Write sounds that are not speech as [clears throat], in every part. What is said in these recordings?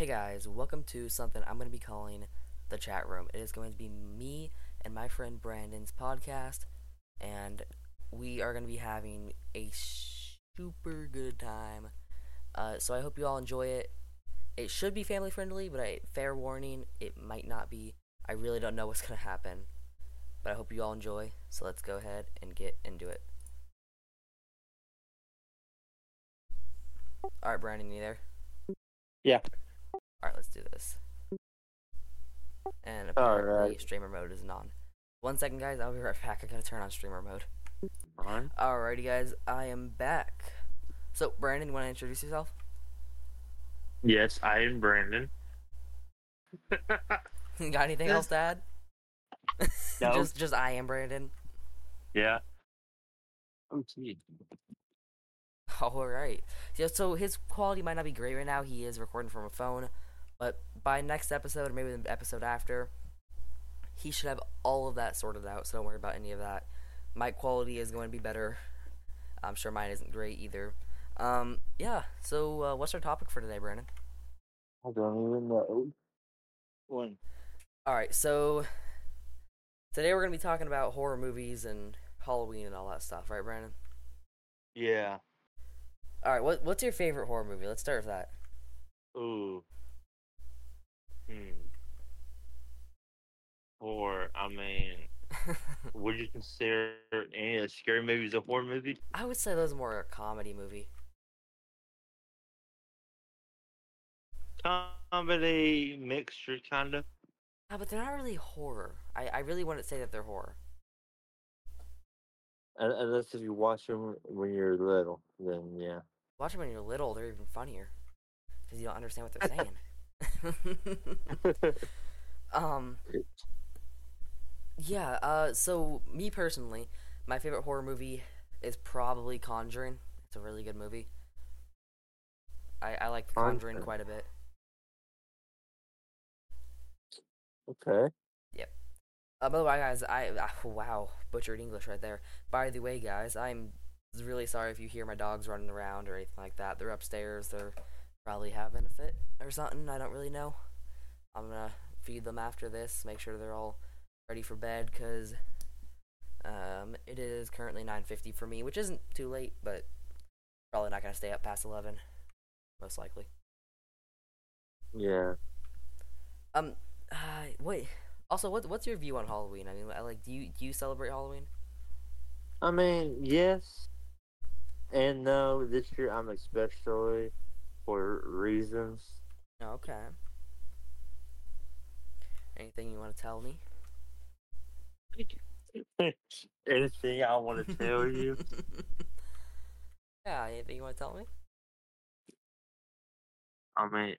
Hey guys, welcome to something I'm going to be calling the chat room. It is going to be me and my friend Brandon's podcast, and we are going to be having a super good time. Uh, so I hope you all enjoy it. It should be family friendly, but I, fair warning, it might not be. I really don't know [laughs] what's going to happen, but I hope you all enjoy. So let's go ahead and get into it. All right, Brandon, you there? Yeah. All right, let's do this. And apparently, Alright. streamer mode is on. One second, guys. I'll be right back. I gotta turn on streamer mode. On. Alrighty, guys. I am back. So, Brandon, you want to introduce yourself? Yes, I am Brandon. [laughs] [laughs] Got anything else to add? [laughs] No. just, just I am Brandon. yeah. Oh, gee. All right. Yeah, so his quality might not be great right now. He is recording from a phone, but by next episode, or maybe the episode after, he should have all of that sorted out. So don't worry about any of that. Mic quality is going to be better. I'm sure mine isn't great either. Um, yeah. So uh, what's our topic for today, Brandon? I don't even know. One. All right. So today we're gonna be talking about horror movies and Halloween and all that stuff, right, Brandon? Yeah. All right. What What's your favorite horror movie? Let's start with that. Ooh. Or, I mean, [laughs] would you consider any of the scary movies a horror movie? I would say those are more a comedy movie. Comedy mixture, kind of. Ah, but they're not really horror. I, I really wouldn't say that they're horror. Unless if you watch them when you're little, then yeah. Watch them when you're little, they're even funnier. Because you don't understand what they're [laughs] saying. [laughs] um, yeah, uh, so me personally, my favorite horror movie is probably Conjuring. It's a really good movie. I, I like Conjuring Conjuring. quite a bit. okay. Yep. Uh, by the way, guys, I ah, wow butchered English right there. By the way, guys, I'm really sorry if you hear my dogs running around or anything like that. They're upstairs. They're probably having a fit or something. I don't really know. I'm gonna feed them after this. Make sure they're all ready for bed because um, it is currently 9:50 for me, which isn't too late, but probably not gonna stay up past 11, most likely. Yeah. Um, uh, wait. Also, what what's your view on Halloween? I mean, like, do you do you celebrate Halloween? I mean, yes and no. This year, I'm especially for reasons. Okay. Anything you want to tell me? [laughs] Anything I want to tell you? yeah, anything you want to tell me? I mean,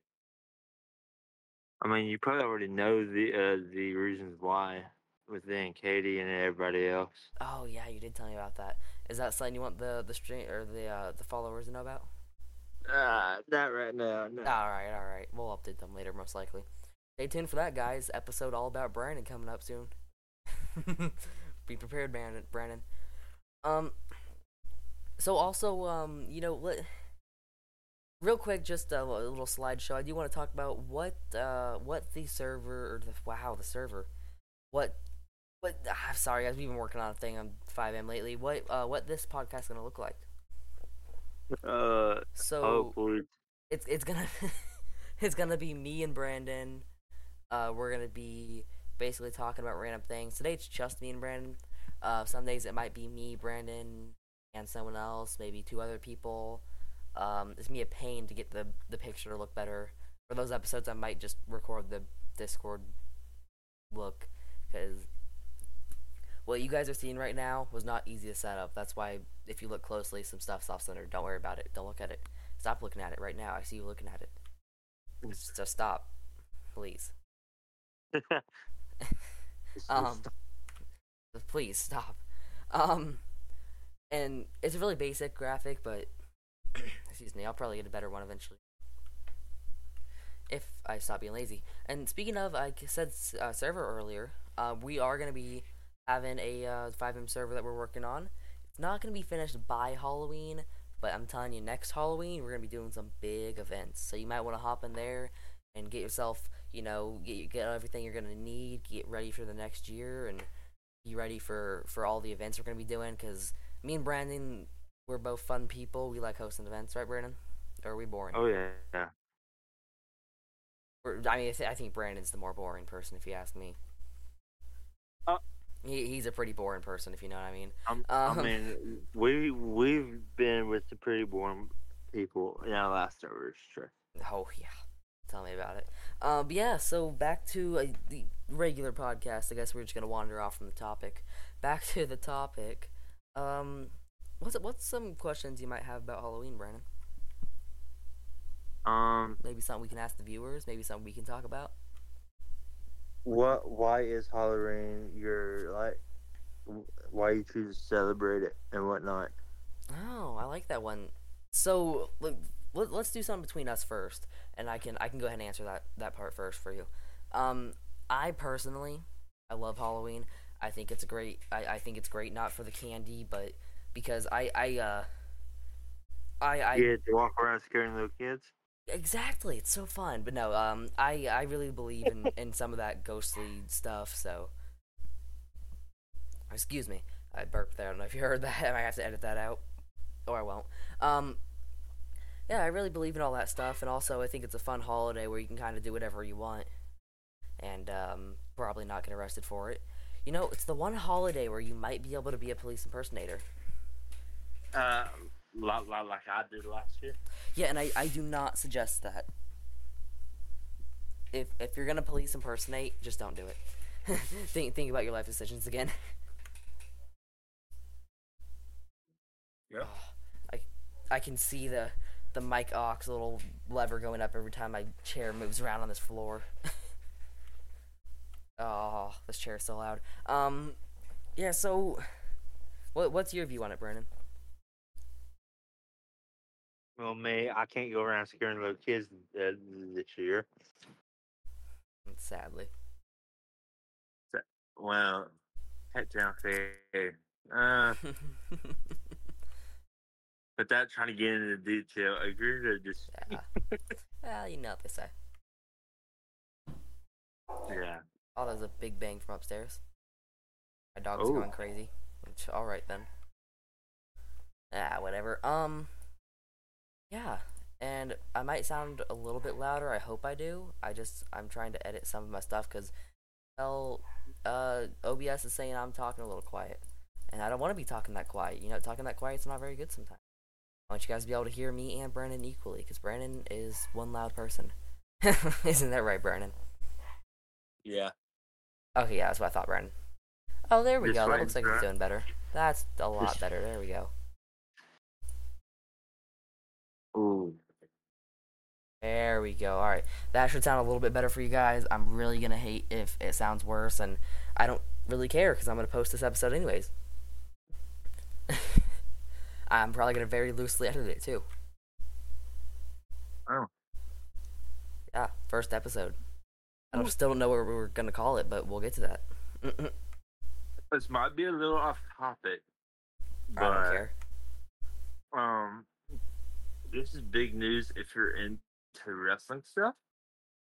I mean, you probably already know the uh, the reasons why with then Katie and everybody else. Oh yeah, you did tell me about that. Is that something you want the the stream or the uh, the followers to know about? Ah, not right now. No. All right, all right. We'll update them later, most likely. Stay tuned for that, guys. Episode all about Brandon coming up soon. [laughs] Be prepared, Brandon. Brandon. Um. So also, um, you know, let, real quick, just a, li- little slideshow. I do want to talk about what, uh, what the server or the wow, the server, what, what. ah, I'm sorry, guys. We've been working on a thing on FiveM lately. What, uh, what this podcast is gonna look like? Uh, So hopefully, it's it's gonna [laughs] it's gonna be me and Brandon. Uh, we're gonna be basically talking about random things. Today it's just me and Brandon. Uh, some days it might be me, Brandon, and someone else, maybe two other people. Um, it's gonna a pain to get the the picture to look better. For those episodes, I might just record the Discord look because what you guys are seeing right now was not easy to set up. That's why if you look closely, some stuff's off center. Don't worry about it. Don't look at it. Stop looking at it right now. I see you looking at it. Just, just stop, please. [laughs] Um, just- please stop. Um, and it's a really basic graphic, but [clears throat] excuse me, I'll probably get a better one eventually. If I stop being lazy. And speaking of, I said uh, server earlier. Uh, we are gonna be having a uh, FiveM server that we're working on. It's not gonna be finished by Halloween, but I'm telling you, next Halloween we're gonna be doing some big events. So you might want to hop in there and get yourself, you know, get get everything you're gonna need, get ready for the next year, and be ready for for all the events we're gonna be doing. Cause me and Brandon, we're both fun people. We like hosting events, right, Brandon? Or are we boring? Oh yeah, yeah. We're, I mean, I, th- I think Brandon's the more boring person, if you ask me. Uh, he, he's a pretty boring person, if you know what I mean. Um, I mean, we we've been with the pretty boring people in our last server. Sure. Oh yeah, tell me about it. Um, but yeah. So back to uh, the regular podcast. I guess we're just gonna wander off from the topic. Back to the topic. Um, what's what's some questions you might have about Halloween, Brandon? Um, Maybe something we can ask the viewers. Maybe something we can talk about. what? Why is Halloween your like? Why you choose to celebrate it and whatnot? Oh, I like that one. So look, let, let's do something between us first, and I can I can go ahead and answer that that part first for you. Um, I personally, I love Halloween. I think it's a great. I, I think it's great not for the candy, but because I I uh I I get to walk around scaring little kids. exactly it's so fun. But no, um, I I really believe in in some of that ghostly stuff. So excuse me, I burped there. I don't know if you heard that. [laughs] I might have to edit that out, or I won't. Um, yeah, I really believe in all that stuff, and also I think it's a fun holiday where you can kind of do whatever you want, and um, probably not get arrested for it. You know, it's the one holiday where you might be able to be a police impersonator. Uh, like, like I did last year. Yeah, and I, I do not suggest that. If if you're gonna police impersonate, just don't do it. [laughs] think think about your life decisions again. Yep. [sighs] I I can see the the mic ox little lever going up every time my chair moves around on this floor. [laughs] oh, this chair is so loud. Um, yeah. So, what what's your view on it, Brandon? Well, me, I can't go around scaring little kids uh, this year. Sadly. Well, head down fair. Uh, [laughs] that trying to get into detail, I agree to just yeah. [laughs] well, you know what they say. yeah. Oh, there's a big bang from upstairs. My dog's Oh. going crazy. Which, all right then. Ah, whatever. Um, yeah. And I might sound a little bit louder. I hope I do. I just I'm trying to edit some of my stuff because, well, uh, OBS is saying I'm talking a little quiet, and I don't want to be talking that quiet. You know, talking that quiet's not very good sometimes. I want you guys to be able to hear me and Brandon equally because Brandon is one loud person. [laughs] Isn't that right, Brandon? Yeah. Okay, yeah, that's what I thought, Brandon. Oh, there we Just go. That looks like it's right. doing better. That's a lot better. There we go. Ooh. There we go. All right, that should sound a little bit better for you guys. I'm really gonna hate if it sounds worse, and I don't really care because I'm gonna post this episode anyways. [laughs] I'm probably gonna very loosely edit it too. Oh. Yeah, first episode. I don't, still don't know what we're gonna call it, but we'll get to that. This might be a little off topic, I don't care. um, this is big news if you're into wrestling stuff.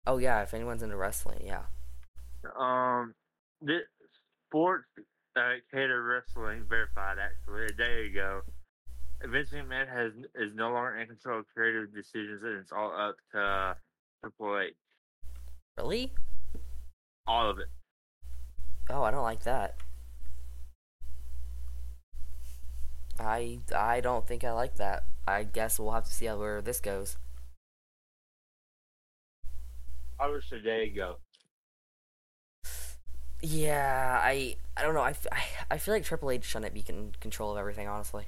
Oh yeah, if anyone's into wrestling, yeah. Um, this sports uh, cater wrestling verified actually a day ago. Vince McMahon has is no longer in control of creative decisions, and it's all up to Triple H. Really? All of it. Oh, I don't like that. I I don't think I like that. I guess we'll have to see how where this goes. How does today go? Yeah, I I don't know. I, I, I feel like Triple H shouldn't be in control of everything. Honestly,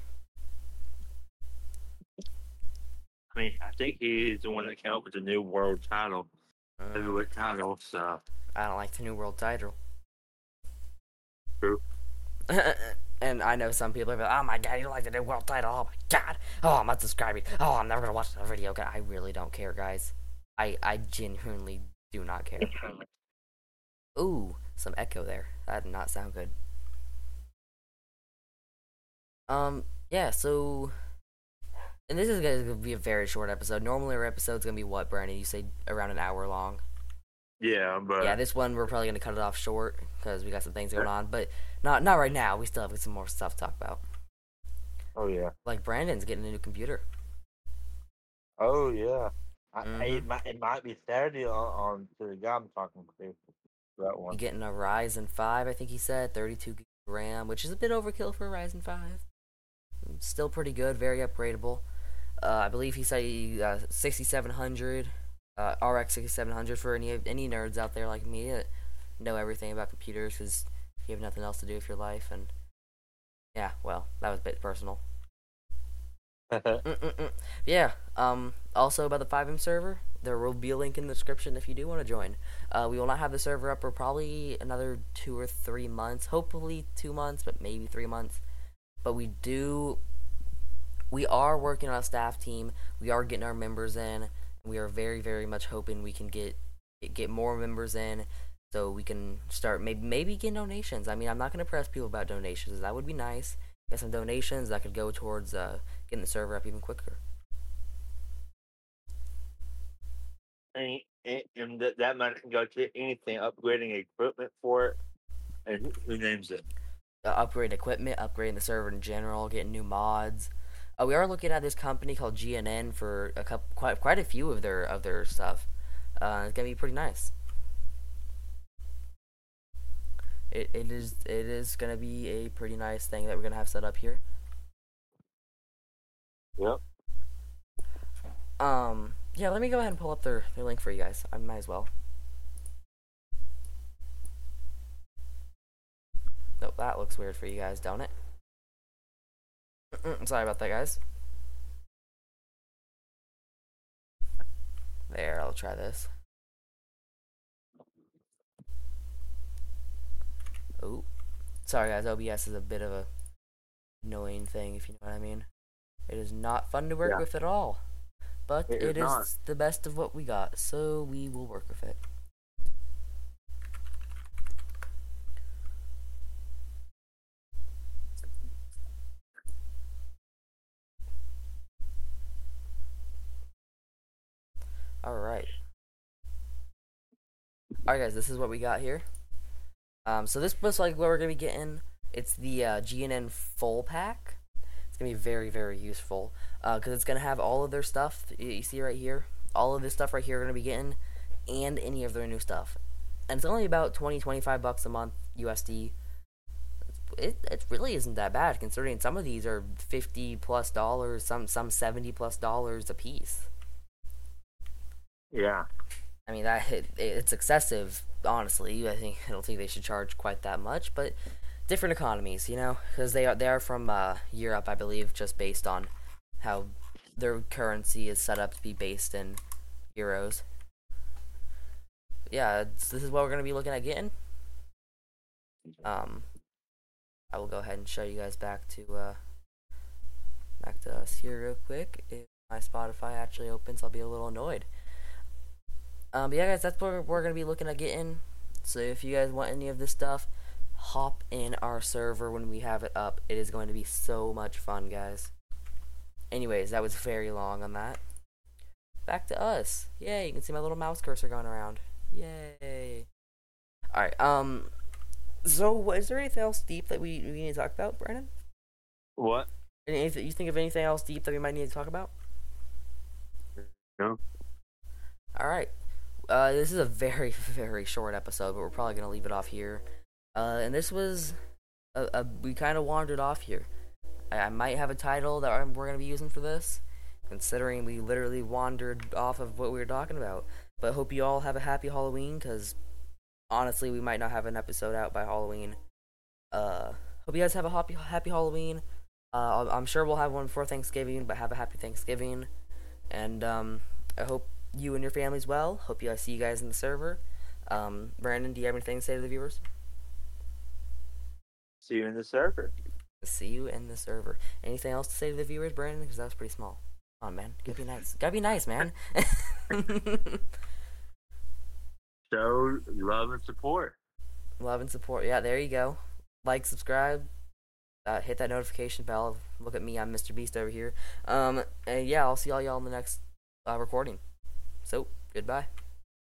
I mean, I think he's the one that came up with the new world title, Mm, heavyweight title. So I don't like the new world title. True. [laughs] and I know some people are like, "Oh my god, you don't like the new world title? Oh my god! Oh, I'm not subscribing. Oh, I'm never gonna watch the video." again." I really don't care, guys. I I genuinely do not care. [laughs] Ooh, some echo there. That did not sound good. Um, yeah, so And this is going to be a very short episode. Normally, our episode's going to be what, Brandon? You say around an hour long. Yeah, but yeah, this one we're probably going to cut it off short because we got some things going on, but not not right now. We still have some more stuff to talk about. oh yeah, Like Brandon's getting a new computer. Oh yeah. I, I- mm-hmm. it, might, it might be Saturday on, on to the guy I'm talking to. That one. getting a Ryzen 5, I think he said, 32 gig RAM, which is a bit overkill for a Ryzen 5. Still pretty good, very upgradable. Uh, I believe he said he, uh, 6700, uh, RX 6700 for any any nerds out there like me that know everything about computers because you have nothing else to do with your life. And yeah, well, that was a bit personal. [laughs] Yeah. Um. Also about the FiveM server, there will be a link in the description if you do want to join. Uh, we will not have the server up for probably another two or three months. Hopefully two months, but maybe three months. But we do. We are working on a staff team. We are getting our members in. We are very, very much hoping we can get get more members in, so we can start maybe maybe get donations. I mean, I'm not gonna press people about donations. That would be nice. Get some donations that could go towards uh, getting the server up even quicker. and, and, that, that money can go to anything, upgrading equipment for it. and who, who names it? uh, upgrade equipment, upgrading the server in general, getting new mods. Uh, we are looking at this company called GNN for a couple, quite quite a few of their of their stuff. Uh, it's gonna be pretty nice. It it is it is gonna be a pretty nice thing that we're gonna have set up here. Yep. Um, yeah, let me go ahead and pull up their, their link for you guys. I might as well. Nope, that looks weird for you guys, don't it? Mm-mm, Sorry about that, guys. There, I'll try this. Oh, sorry guys. OBS is a bit of a annoying thing, if you know what I mean. It is not fun to work Yeah. with at all, but It it is is the best of what we got, so we will work with it. All right. All right, guys. This is what we got here. Um, so this looks like what we're gonna be getting. It's the uh, GNN full pack. It's gonna be very, very useful because it's gonna have all of their stuff. You see right here, all of this stuff right here. We're gonna be getting, and any of their new stuff. And it's only about 20, 25 bucks a month USD. It it really isn't that bad considering some of these are fifty plus dollars, some some seventy plus dollars a piece. Yeah, I mean that it, it's excessive, honestly. I think I don't think they should charge quite that much, but different economies, you know, because they are they are from uh, Europe, I believe, just based on how their currency is set up to be based in euros. Yeah, this is what we're gonna be looking at getting. Um, I will go ahead and show you guys back to uh, back to us here real quick. If my Spotify actually opens, I'll be a little annoyed. Um, but yeah, guys, that's what we're gonna be looking at getting. So if you guys want any of this stuff, hop in our server when we have it up. It is going to be so much fun, guys. Anyways, that was very long on that. Back to us. Yay! You can see my little mouse cursor going around. Yay! All right. Um. So, is there anything else deep that we, we need to talk about, Brandon? what? Anything you think of anything else deep that we might need to talk about? No. All right. Uh, this is a very, [laughs] very short episode, but we're probably gonna leave it off here. Uh, and this was, a, a, we kind of wandered off here. I, I might have a title that I'm, we're gonna be using for this, considering we literally wandered off of what we were talking about. But hope you all have a happy Halloween, cause honestly, we might not have an episode out by Halloween. Uh, hope you guys have a happy, happy Halloween. Uh, I'm- sure we'll have one before Thanksgiving, but have a happy Thanksgiving. And um, I hope you and your families well. Hope you I see you guys in the server. Um, Brandon, do you have anything to say to the viewers? See you in the server. See you in the server. Anything else to say to the viewers, Brandon? Because that was pretty small. Come on, man. Gotta be nice. Gotta be nice, man. [laughs] Show love and support. Love and support. Yeah, there you go. Like, subscribe. uh, hit that notification bell. Look at me, I'm Mr. Beast over here. Um, and yeah, I'll see all y'all in the next uh, recording. So goodbye.